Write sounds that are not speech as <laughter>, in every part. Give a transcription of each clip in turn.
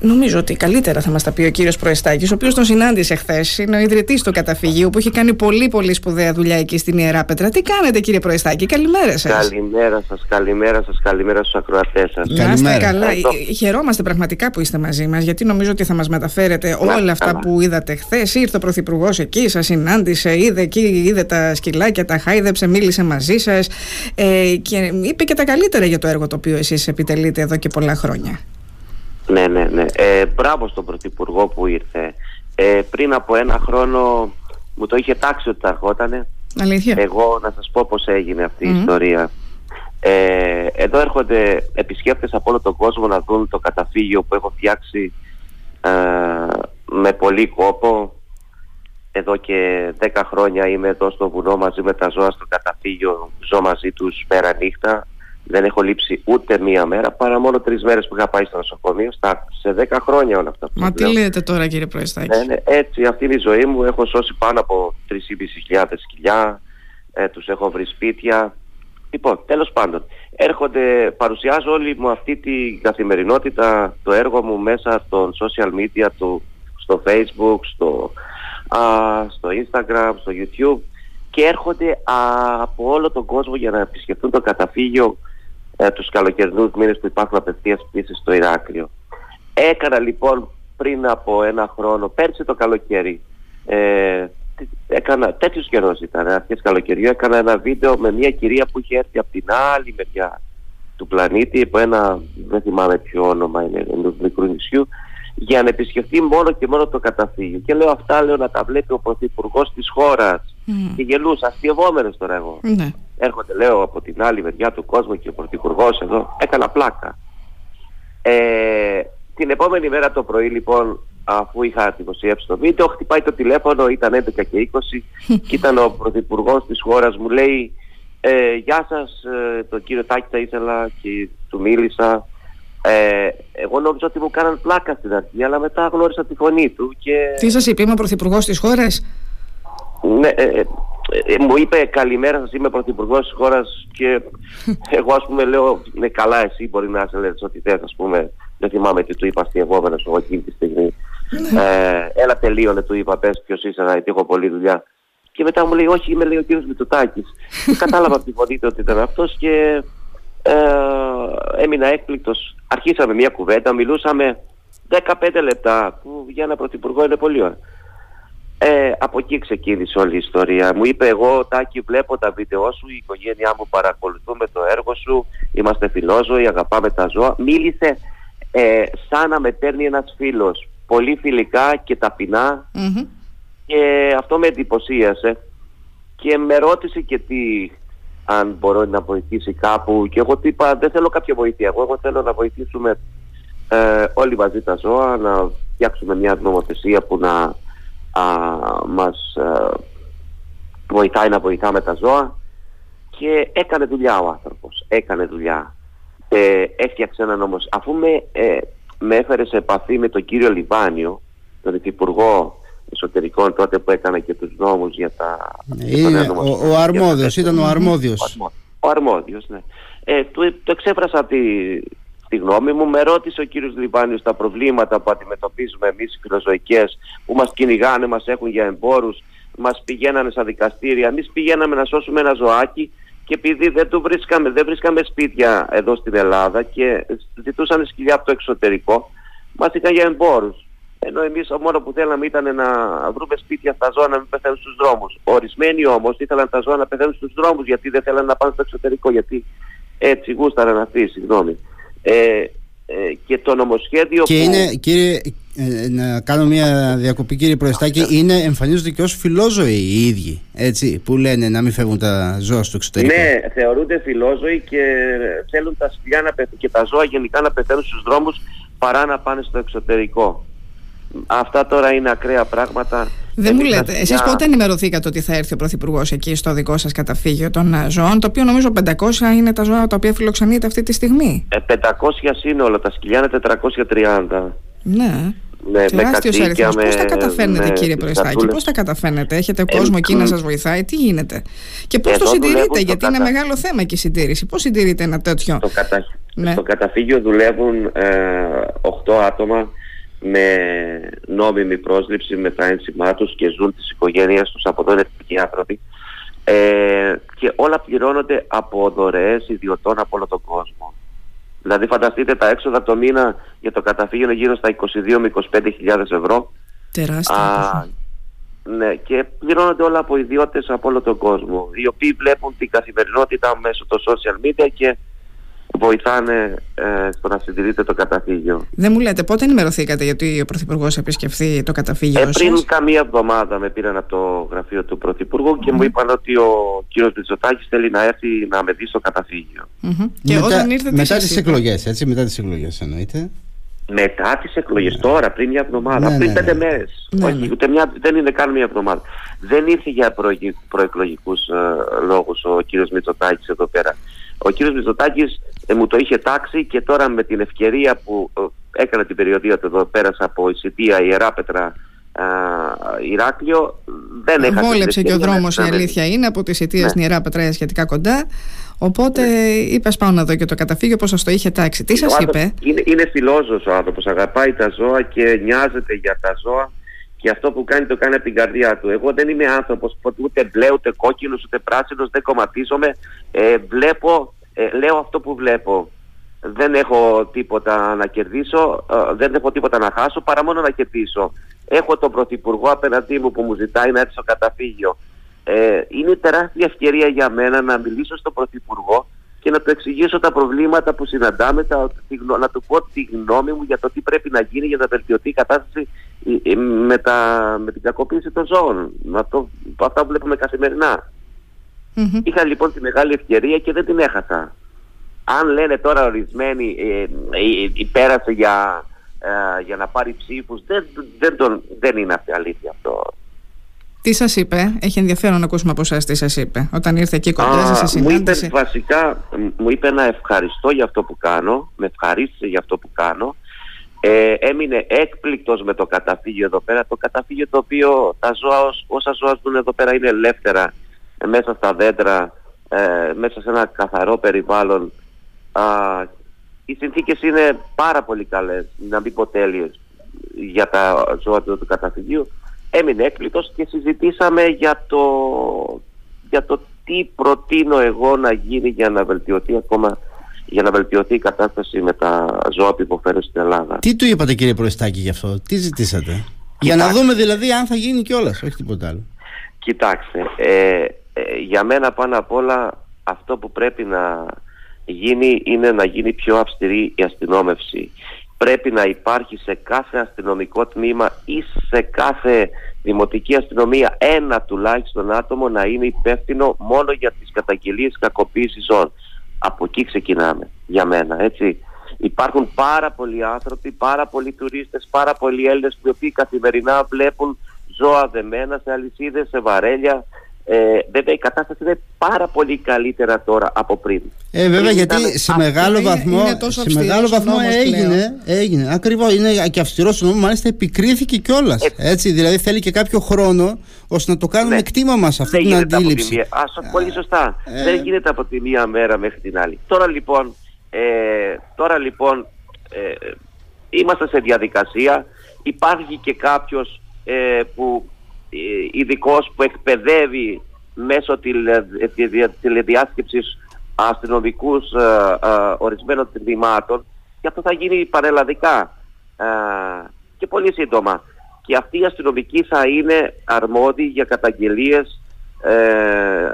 νομίζω ότι καλύτερα θα μας τα πει ο κύριος Προεστάκης, ο οποίος τον συνάντησε χθες. Είναι ο ιδρυτής του καταφυγίου που έχει κάνει πολύ πολύ σπουδαία δουλειά εκεί στην Ιερά Πέτρα. Τι κάνετε, κύριε Προεστάκη, καλημέρα σας. Καλημέρα σας, καλημέρα σας, καλημέρα στους ακροατές σας. Να είστε καλά. Ε, χαιρόμαστε πραγματικά που είστε μαζί μας, γιατί νομίζω ότι θα μας μεταφέρετε όλα αυτά που είδατε χθες. Ήρθε ο Πρωθυπουργός εκεί, σας συνάντησε, είδε εκεί, είδε τα σκυλάκια, τα χάιδεψε, μίλησε μαζί σας ε, και είπε και τα καλύτερα για το έργο το οποίο εσείς επιτελείτε εδώ και πολλά χρόνια. Ναι, ναι, ναι. Ε, μπράβο στον Πρωθυπουργό που ήρθε. Ε, πριν από ένα χρόνο μου το είχε τάξει ότι θα ερχότανε. Αλήθεια. Εγώ να σας πω πώς έγινε αυτή η ιστορία. Ε, εδώ έρχονται επισκέπτες από όλο τον κόσμο να δουν το καταφύγιο που έχω φτιάξει ε, με πολύ κόπο. Εδώ και 10 χρόνια είμαι εδώ στο βουνό μαζί με τα ζώα στο καταφύγιο, ζω μαζί τους μέρα νύχτα δεν έχω λείψει ούτε μία μέρα παρά μόνο τρεις μέρες που είχα πάει στο νοσοκομείο. Στα, σε δέκα χρόνια όλα αυτά. Που Μα τι λέτε τώρα, κύριε Προεστάκη. Ναι, ναι, έτσι, αυτή είναι η ζωή μου. Έχω σώσει πάνω από 3.500 σκυλιά. Ε, τους έχω βρει σπίτια. Λοιπόν, τέλος πάντων, έρχονται, παρουσιάζω όλη μου αυτή τη καθημερινότητα, το έργο μου μέσα στο social media, το, στο facebook, στο, α, στο instagram, στο youtube και έρχονται α, από όλο τον κόσμο για να επισκεφτούν το καταφύγιο ε, τους καλοκαιρινούς μήνες που υπάρχουν απευθείας πίσω στο Ηράκλειο. Έκανα λοιπόν πριν από ένα χρόνο, πέρσι το καλοκαίρι, ε, έκανα, τέτοιος καιρός ήταν, αρχές καλοκαιριού, έκανα ένα βίντεο με μια κυρία που είχε έρθει από την άλλη μεριά του πλανήτη, από ένα, δεν θυμάμαι ποιο όνομα είναι, ενός μικρού νησιού, για να επισκεφτεί μόνο και μόνο το καταφύγιο. Και λέω αυτά, λέω να τα βλέπει ο Πρωθυπουργός της χώρας. Mm. Και γελούσα, αστειευόμενος τώρα εγώ. Ναι. Έρχονται, λέω, από την άλλη μεριά του κόσμου και ο Πρωθυπουργός εδώ. Έκανα πλάκα. Ε, την επόμενη μέρα το πρωί, λοιπόν, αφού είχα δημοσιεύσει το βίντεο, χτυπάει το τηλέφωνο, ήταν 11 και 20 και ήταν ο Πρωθυπουργός της χώρας μου, λέει. Ε, γεια σας, ε, τον κύριο Τάκη θα ήθελα και του μίλησα ε, εγώ νόμιζα ότι μου κάναν πλάκα στην αρχή, αλλά μετά γνώρισα τη φωνή του. Και... Τι σας είπε, είμαι πρωθυπουργός της χώρας; Ναι, ε, ε, ε, μου είπε καλημέρα σας, είμαι πρωθυπουργός της χώρας και <laughs> εγώ ας πούμε λέω ναι καλά εσύ μπορεί να σε λες ό,τι θες ας πούμε δεν θυμάμαι τι του είπα αστειευόμενος εγώ εκείνη τη στιγμή ναι. ε, έλα τελείωνε του είπα πες ποιος είσαι να έχω πολλή δουλειά και μετά μου λέει όχι είμαι λέει ο κύριος Μητσοτάκης <laughs> κατάλαβα από τη φωνή του ότι ήταν αυτός και ε, έμεινα έκπληκτος. Αρχίσαμε μια κουβέντα, μιλούσαμε 15 λεπτά που για ένα πρωθυπουργό είναι πολύ ωραία. Ε, από εκεί ξεκίνησε όλη η ιστορία. Μου είπε εγώ Τάκη βλέπω τα βίντεό σου, η οικογένειά μου παρακολουθούμε το έργο σου, είμαστε φιλόζωοι, αγαπάμε τα ζώα. Μίλησε ε, σαν να με παίρνει ένας φίλος, πολύ φιλικά και ταπεινά. Και αυτό με εντυπωσίασε. Και με ρώτησε και τι αν μπορώ να βοηθήσει κάπου. Και εγώ του είπα δεν θέλω κάποια βοήθεια. Εγώ, εγώ θέλω να βοηθήσουμε ε, όλοι μαζί τα ζώα να φτιάξουμε μια νομοθεσία που να α, μας ε, βοηθάει να βοηθάμε τα ζώα και έκανε δουλειά ο άνθρωπος έκανε δουλειά ε, έφτιαξε ένα νόμος αφού με, ε, με έφερε σε επαφή με τον κύριο Λιβάνιο τον υφυπουργό εσωτερικών τότε που έκανα και τους νόμους για τα... Είναι, ο, ο αρμόδιος, ήταν ο αρμόδιος. Ο, αρμόδιος, ναι. Ε, του, το εξέφρασα τη, τη γνώμη μου. Με ρώτησε ο κύριος Λιβάνιος τα προβλήματα που αντιμετωπίζουμε εμείς οι φιλοζωικές που μας κυνηγάνε, μας έχουν για εμπόρους, μας πηγαίνανε στα δικαστήρια. Εμείς πηγαίναμε να σώσουμε ένα ζωάκι και επειδή δεν το βρίσκαμε, δεν βρίσκαμε σπίτια εδώ στην Ελλάδα και ζητούσαν σκυλιά από το εξωτερικό, μας είχαν για εμπόρους. Ενώ εμείς το μόνο που θέλαμε ήταν να βρούμε σπίτια στα ζώα να μην πεθαίνουν στους δρόμους. Ορισμένοι όμως ήθελαν τα ζώα να πεθαίνουν στους δρόμους γιατί δεν θέλαν να πάνε στο εξωτερικό. Γιατί έτσι γούσταραν αυτοί, συγγνώμη. Ε, ε, και το νομοσχέδιο και που... είναι, κύριε, ε, να κάνω μια διακοπή κύριε Προεστάκη, είναι εμφανίζονται και ως φιλόζωοι οι ίδιοι, έτσι, που λένε να μην φεύγουν τα ζώα στο εξωτερικό. Ναι, θεωρούνται φιλόζωοι και θέλουν τα σκυλιά να και τα ζώα γενικά να πεθαίνουν στους δρόμους παρά να πάνε στο εξωτερικό. Αυτά τώρα είναι ακραία πράγματα. Δεν μου λέτε. Εσείς πότε ενημερωθήκατε ότι θα έρθει ο Πρωθυπουργός εκεί στο δικό σας καταφύγιο των ε, ζώων, το οποίο νομίζω 500 είναι τα ζώα τα οποία φιλοξενείτε αυτή τη στιγμή; Ε, 500 σύνολο, τα σκυλιά είναι 430. Ναι. Ναι, Τεράστιος αριθμός. Πώς τα καταφέρνετε, με κύριε Προεστάκη, πώς τα καταφέρνετε, Έχετε ε, κόσμο εκεί να σας βοηθάει, τι γίνεται; Και πώς το συντηρείτε, γιατί είναι μεγάλο θέμα και η συντήρηση. Πώς συντηρείτε ένα τέτοιο; Στο, κατα... ναι. στο καταφύγιο δουλεύουν ε, 8 άτομα με νόμιμη πρόσληψη με τα ένσημά τους και ζουν τις οικογένειες τους από εδώ είναι άνθρωποι ε, και όλα πληρώνονται από δωρεές ιδιωτών από όλο τον κόσμο. Δηλαδή φανταστείτε τα έξοδα το μήνα για το καταφύγιο γύρω στα 22 με 25 ευρώ. Τεράστια. ναι, και πληρώνονται όλα από ιδιώτες από όλο τον κόσμο, οι οποίοι βλέπουν την καθημερινότητα μέσω των social media και βοηθάνε ε, στο να συντηρείται το καταφύγιο. Δεν μου λέτε πότε ενημερωθήκατε γιατί ο Πρωθυπουργός επισκεφθεί το καταφύγιο ε, Πριν καμία εβδομάδα με πήραν από το γραφείο του Πρωθυπουργού και μου είπαν ότι ο κύριος Μητσοτάκης θέλει να έρθει να με δει στο καταφύγιο. Και μετά, όταν ήρθε μετά τις εκλογές, έτσι, μετά τις εκλογές εννοείται. Μετά τις εκλογές, ναι. τώρα, πριν μια εβδομάδα, ναι, πριν ναι, πέντε ναι. μέρες. Ναι, Όχι, ναι. ούτε μια, δεν είναι καν μια εβδομάδα. Δεν ήρθε για προεκλογικούς ε, λόγους ο κύριος Μητσοτάκης εδώ πέρα. Ο κύριος Μητσοτάκης ε, μου το είχε τάξει και τώρα με την ευκαιρία που ε, έκανα την περιοδία του εδώ πέρασα από Ισιτία, Ιεράπετρα, Ηράκλειο δεν έχασε Βόλεψε και ο δρόμος η αλήθεια είναι από τις Ισιτία ναι. στην Ιεράπετρα σχετικά κοντά οπότε ναι. είπες πάω να δω και το καταφύγιο πως σας το είχε τάξει τι σας είπε; είναι, είναι φιλόζος ο άνθρωπος αγαπάει τα ζώα και νοιάζεται για τα ζώα και αυτό που κάνει το κάνει από την καρδιά του. Εγώ δεν είμαι άνθρωπος που ούτε μπλε, ούτε κόκκινος, ούτε πράσινος, δεν κομματίζομαι. Ε, βλέπω ε, λέω αυτό που βλέπω. Δεν έχω τίποτα να κερδίσω, ε, δεν έχω τίποτα να χάσω παρά μόνο να κερδίσω. Έχω τον Πρωθυπουργό απέναντί μου που μου ζητάει να έρθει στο καταφύγιο. Ε, είναι τεράστια ευκαιρία για μένα να μιλήσω στον Πρωθυπουργό και να του εξηγήσω τα προβλήματα που συναντάμε, τα, να του πω τη γνώμη μου για το τι πρέπει να γίνει για να βελτιωθεί η κατάσταση ε, με, τα, με την κακοποίηση των ζώων. Να το, αυτά που βλέπουμε καθημερινά. Mm-hmm. Είχα λοιπόν τη μεγάλη ευκαιρία και δεν την έχασα. Αν λένε τώρα ορισμένοι ε, ε, υπέρασε για, ε, για να πάρει ψήφους, δεν, δεν, τον, δεν είναι αυτή αλήθεια αυτό. Τι σας είπε, έχει ενδιαφέρον να ακούσουμε από εσάς τι σας είπε όταν ήρθε εκεί κοντά σας σε Μου είπε βασικά, μου είπε να ευχαριστώ για αυτό που κάνω, με ευχαρίστησε για αυτό που κάνω. Ε, έμεινε έκπληκτος με το καταφύγιο εδώ πέρα, το καταφύγιο το οποίο τα ζώα, όσα ζώα ζουν εδώ πέρα είναι ελεύθερα μέσα στα δέντρα, ε, μέσα σε ένα καθαρό περιβάλλον. Α, οι συνθήκες είναι πάρα πολύ καλές, να μην πω τέλειες, για τα ζώα του, καταφυγίου. Έμεινε έκπληκτος και συζητήσαμε για το, για το τι προτείνω εγώ να γίνει για να βελτιωθεί ακόμα για να βελτιωθεί η κατάσταση με τα ζώα που υποφέρουν στην Ελλάδα. Τι του είπατε κύριε Προεστάκη γι' αυτό, τι ζητήσατε; Για να δούμε δηλαδή αν θα γίνει κιόλας, όχι τίποτα άλλο. Κοιτάξτε, ε, ε, για μένα πάνω απ' όλα αυτό που πρέπει να γίνει είναι να γίνει πιο αυστηρή η αστυνόμευση. Πρέπει να υπάρχει σε κάθε αστυνομικό τμήμα ή σε κάθε δημοτική αστυνομία ένα τουλάχιστον άτομο να είναι υπεύθυνο μόνο για τις καταγγελίες κακοποίησης ζώων. Από εκεί ξεκινάμε για μένα, έτσι. Υπάρχουν πάρα πολλοί άνθρωποι, πάρα πολλοί τουρίστες, πάρα πολλοί Έλληνες που καθημερινά βλέπουν ζώα δεμένα σε αλυσίδες, σε βαρέλια, ε, βέβαια η κατάσταση είναι πάρα πολύ καλύτερα τώρα από πριν. Ε, βέβαια, γιατί σε μεγάλο βαθμό, σε μεγάλο βαθμό έγινε, έγινε. Ακριβώς. Είναι και αυστηρός ο νόμος, μάλιστα επικρίθηκε κιόλας. Ε, έτσι, δηλαδή θέλει και κάποιο χρόνο ώστε να το κάνουμε ναι. εκτίμα μας αυτή την αντίληψη. Α, πολύ σωστά. Ε, Δεν γίνεται από τη μία μέρα μέχρι την άλλη. Τώρα λοιπόν, ε, τώρα λοιπόν ε, είμαστε σε διαδικασία. Υπάρχει και κάποιος ε, που ε, ειδικός που εκπαιδεύει μέσω τηλεδιάσκεψης αστυνομικούς ε, ε, ορισμένων τμήματων και αυτό θα γίνει πανελλαδικά και πολύ σύντομα. Και αυτοί οι αστυνομικοί θα είναι αρμόδιοι για καταγγελίες ε,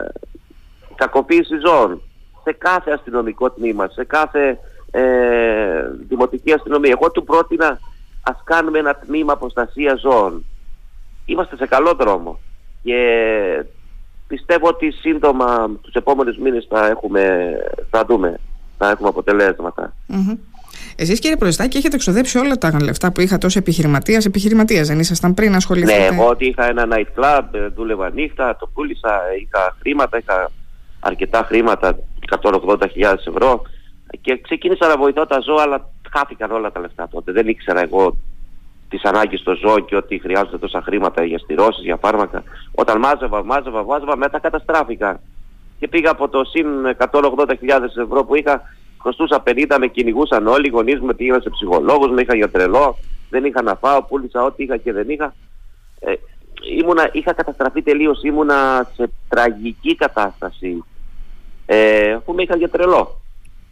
κακοποίησης ζώων σε κάθε αστυνομικό τμήμα, σε κάθε ε, δημοτική αστυνομία. Εγώ του πρότεινα ας κάνουμε ένα τμήμα προστασίας ζώων είμαστε σε καλό δρόμο και πιστεύω ότι σύντομα τους επόμενους μήνες θα έχουμε, θα δούμε, θα έχουμε αποτελέσματα. Mm-hmm. Εσείς κύριε Προεστάκη έχετε εξοδέψει όλα τα λεφτά που είχατε ως επιχειρηματίας, επιχειρηματίας δεν ήσασταν πριν ασχοληθείτε; Ναι, εγώ ότι είχα ένα night club, δούλευα νύχτα, το πούλησα, είχα χρήματα, είχα αρκετά χρήματα, 180.000 ευρώ και ξεκίνησα να βοηθώ τα ζώα αλλά χάθηκαν όλα τα λεφτά τότε. Δεν ήξερα εγώ τις ανάγκες των ζώων και ότι χρειάζονται τόσα χρήματα για στηρώσει, για φάρμακα. Όταν μάζευα, μάζευα, μάζευα, μετά καταστράφηκα. Και πήγα από το συν 180.000 ευρώ που είχα, κοστούσα 50, με κυνηγούσαν όλοι, οι γονείς μου με πήγαν σε ψυχολόγους, με είχαν για τρελό. δεν είχα να φάω, πούλησα ό,τι είχα και δεν είχα. Ε, ήμουνα, είχα καταστραφεί τελείως, ήμουνα σε τραγική κατάσταση ε, αφού με είχαν για τρελό.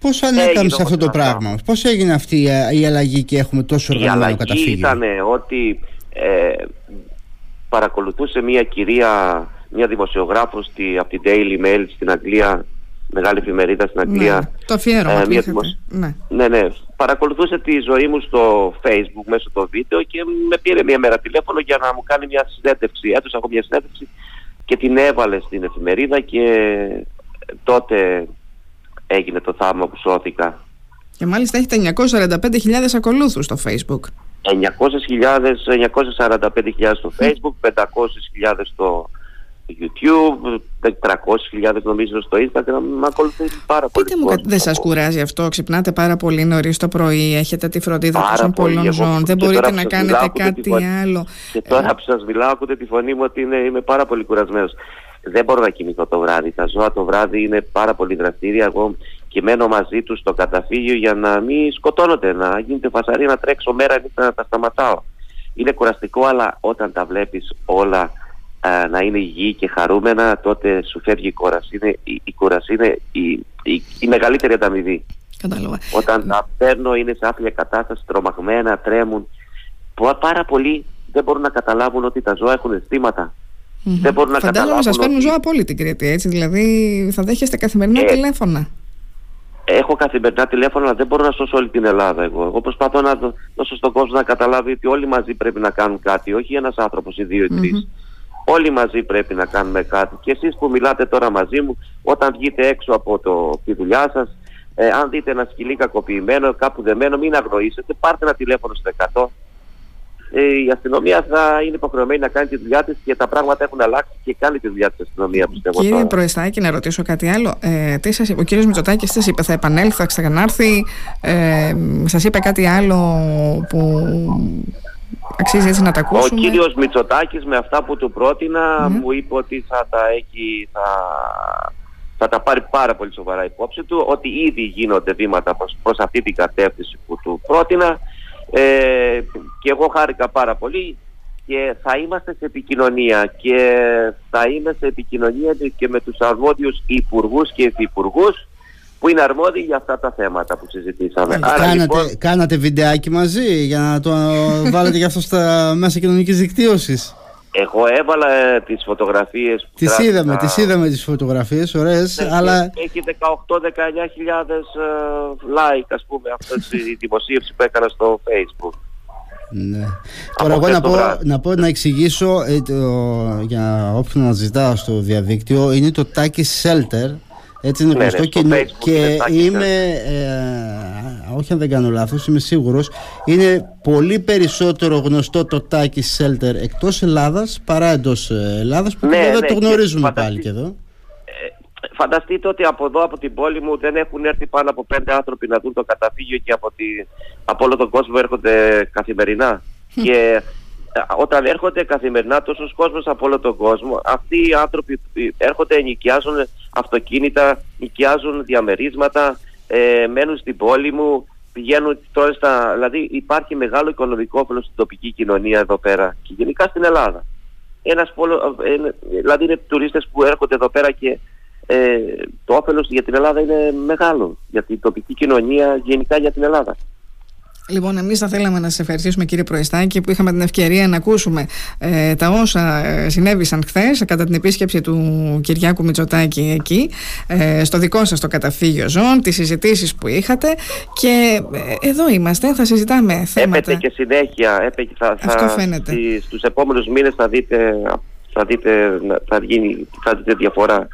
Πώς ανέκαμε σε αυτό το πράγμα, Πώς έγινε αυτή η αλλαγή και έχουμε τόσο οργανωμένο καταφύγιο; Η αλλαγή ήταν ότι ε, παρακολουθούσε μια κυρία, μια δημοσιογράφος από την Daily Mail στην Αγγλία, μεγάλη εφημερίδα στην Αγγλία. Ναι, το αφιέρωμα ε, μια ναι. ναι, ναι. Παρακολουθούσε τη ζωή μου στο Facebook μέσω το βίντεο και με πήρε μια μέρα τηλέφωνο για να μου κάνει μια συνέντευξη. Έτωσα έχω μια συνέντευξη και την έβαλε στην εφημερίδα και τότε έγινε το θαύμα που σώθηκα. Και μάλιστα έχετε 945.000 ακολούθους στο Facebook. 900.000, 945.000 στο Facebook, 500.000 στο YouTube, 400.000 νομίζω στο Instagram. Με ακολουθείς πάρα πολύ. Πείτε μου, δεν σας κουράζει αυτό. Ξυπνάτε πάρα πολύ νωρίς το πρωί, έχετε τη φροντίδα τόσων πολλών ζώων. Δεν μπορείτε να κάνετε κάτι άλλο. Και τώρα που σας μιλάω, ακούτε τη φωνή μου ότι είναι, είμαι πάρα πολύ κουρασμένος δεν μπορώ να κοιμηθώ το βράδυ. Τα ζώα το βράδυ είναι πάρα πολύ δραστήρια. Εγώ και μένω μαζί τους στο καταφύγιο για να μην σκοτώνονται, να γίνεται φασαρία, να τρέξω μέρα νύχτα να τα σταματάω. Είναι κουραστικό, αλλά όταν τα βλέπεις όλα να είναι υγιή και χαρούμενα, τότε σου φεύγει η κούραση. Είναι, η, η κούραση είναι η, η, η μεγαλύτερη ανταμοιβή. Κατάλαβα. Όταν τα παίρνω είναι σε άθλια κατάσταση, τρομαγμένα, τρέμουν. Πάρα πολλοί δεν μπορούν να καταλάβουν ότι τα ζώα έχουν αισθήματα. Mm-hmm. Δεν μπορούν να Φαντάζομαι σας φέρνουν ζώα από όλη την Κρήτη, έτσι. Δηλαδή θα δέχεστε καθημερινά ε, τηλέφωνα. Έχω καθημερινά τηλέφωνα, αλλά δεν μπορώ να σώσω όλη την Ελλάδα εγώ. Εγώ προσπαθώ να δώσω στον κόσμο να καταλάβει ότι όλοι μαζί πρέπει να κάνουν κάτι, όχι ένας άνθρωπος ή δύο ή τρεις. Όλοι μαζί πρέπει να κάνουμε κάτι. Και εσείς που μιλάτε τώρα μαζί μου, όταν βγείτε έξω από το, τη δουλειά σας, ε, αν δείτε ένα σκυλί κακοποιημένο, κάπου δεμένο, μην αγνοήσετε, πάρτε ένα τηλέφωνο στο 100 ε, η αστυνομία θα είναι υποχρεωμένη να κάνει τη δουλειά της και τα πράγματα έχουν αλλάξει και κάνει τη δουλειά της αστυνομία, πιστεύω. Κύριε τώρα. Προεστάκη, να ρωτήσω κάτι άλλο. Ε, τι σας, ο κύριος Μητσοτάκης τι σας είπε, θα επανέλθει, θα ξανάρθει, ε, σας είπε κάτι άλλο που αξίζει έτσι να τα ακούσουμε; Ο κύριος Μητσοτάκης, με αυτά που του πρότεινα, ναι. μου είπε ότι θα τα έχει. Θα θα τα πάρει πάρα πολύ σοβαρά υπόψη του ότι ήδη γίνονται βήματα προς, προς αυτή την κατεύθυνση που του πρότεινα ε, και εγώ χάρηκα πάρα πολύ και θα είμαστε σε επικοινωνία και θα είμαι σε επικοινωνία και με τους αρμόδιους υπουργούς και υφυπουργούς που είναι αρμόδιοι για αυτά τα θέματα που συζητήσαμε. Άρα, κάνατε, λοιπόν, κάνατε βιντεάκι μαζί για να το βάλετε για αυτό στα μέσα κοινωνικής δικτύωσης. Εγώ έβαλα ε, τις φωτογραφίες που Τις είδαμε, τις είδαμε τις φωτογραφίες, ωραίες, ναι, αλλά... Έχει 18-19 χιλιάδες ε, like, ας πούμε, αυτή η <laughs> δημοσίευση που έκανα στο facebook. Ναι. Τώρα εγώ να πω, να πω να εξηγήσω ε, το, για όποιον να ζητάω στο διαδίκτυο είναι το Taki Shelter έτσι είναι ναι, γνωστό ναι, και, και είμαι, ε, όχι αν δεν κάνω λάθος, είμαι σίγουρος, είναι πολύ περισσότερο γνωστό το Τάκι Shelter εκτός Ελλάδας παρά εντός ε, Ελλάδας που ναι, βέβαια ναι, το γνωρίζουμε πάλι και εδώ. Ε, φανταστείτε ότι από εδώ, από την πόλη μου, δεν έχουν έρθει πάνω από πέντε άνθρωποι να δουν το καταφύγιο και από, τη, από όλο τον κόσμο έρχονται καθημερινά. και όταν έρχονται καθημερινά τόσο κόσμος από όλο τον κόσμο, αυτοί οι άνθρωποι έρχονται, νοικιάζουν αυτοκίνητα, νοικιάζουν διαμερίσματα, ε, μένουν στην πόλη μου, πηγαίνουν τώρα στα... Δηλαδή υπάρχει μεγάλο οικονομικό όφελο στην τοπική κοινωνία εδώ πέρα και γενικά στην Ελλάδα. Ένας πόλο, ε, δηλαδή είναι τουρίστες που έρχονται εδώ πέρα και ε, το όφελος για την Ελλάδα είναι μεγάλο για την τοπική κοινωνία γενικά για την Ελλάδα. Λοιπόν, εμείς θα θέλαμε να σα ευχαριστήσουμε, κύριε Προεστάκη, που είχαμε την ευκαιρία να ακούσουμε ε, τα όσα ε, συνέβησαν χθες κατά την επίσκεψη του Κυριάκου Μητσοτάκη εκεί, ε, στο δικό σας το καταφύγιο Ζών, τις συζητήσεις που είχατε. Και ε, εδώ είμαστε, θα συζητάμε θέματα. Έπεται και συνέχεια. Έπεται, θα, θα, Αυτό φαίνεται. Στους επόμενους μήνες θα δείτε, θα δείτε, θα, γίνει, θα δείτε διαφορά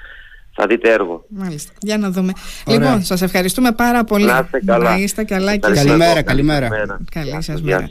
θα δείτε έργο. Μάλιστα. Για να δούμε. Ωραία. Λοιπόν, σας ευχαριστούμε πάρα πολύ. Να είστε καλά. Να είστε καλά και Καλημέρα, καλημέρα. Καλή σας μέρα.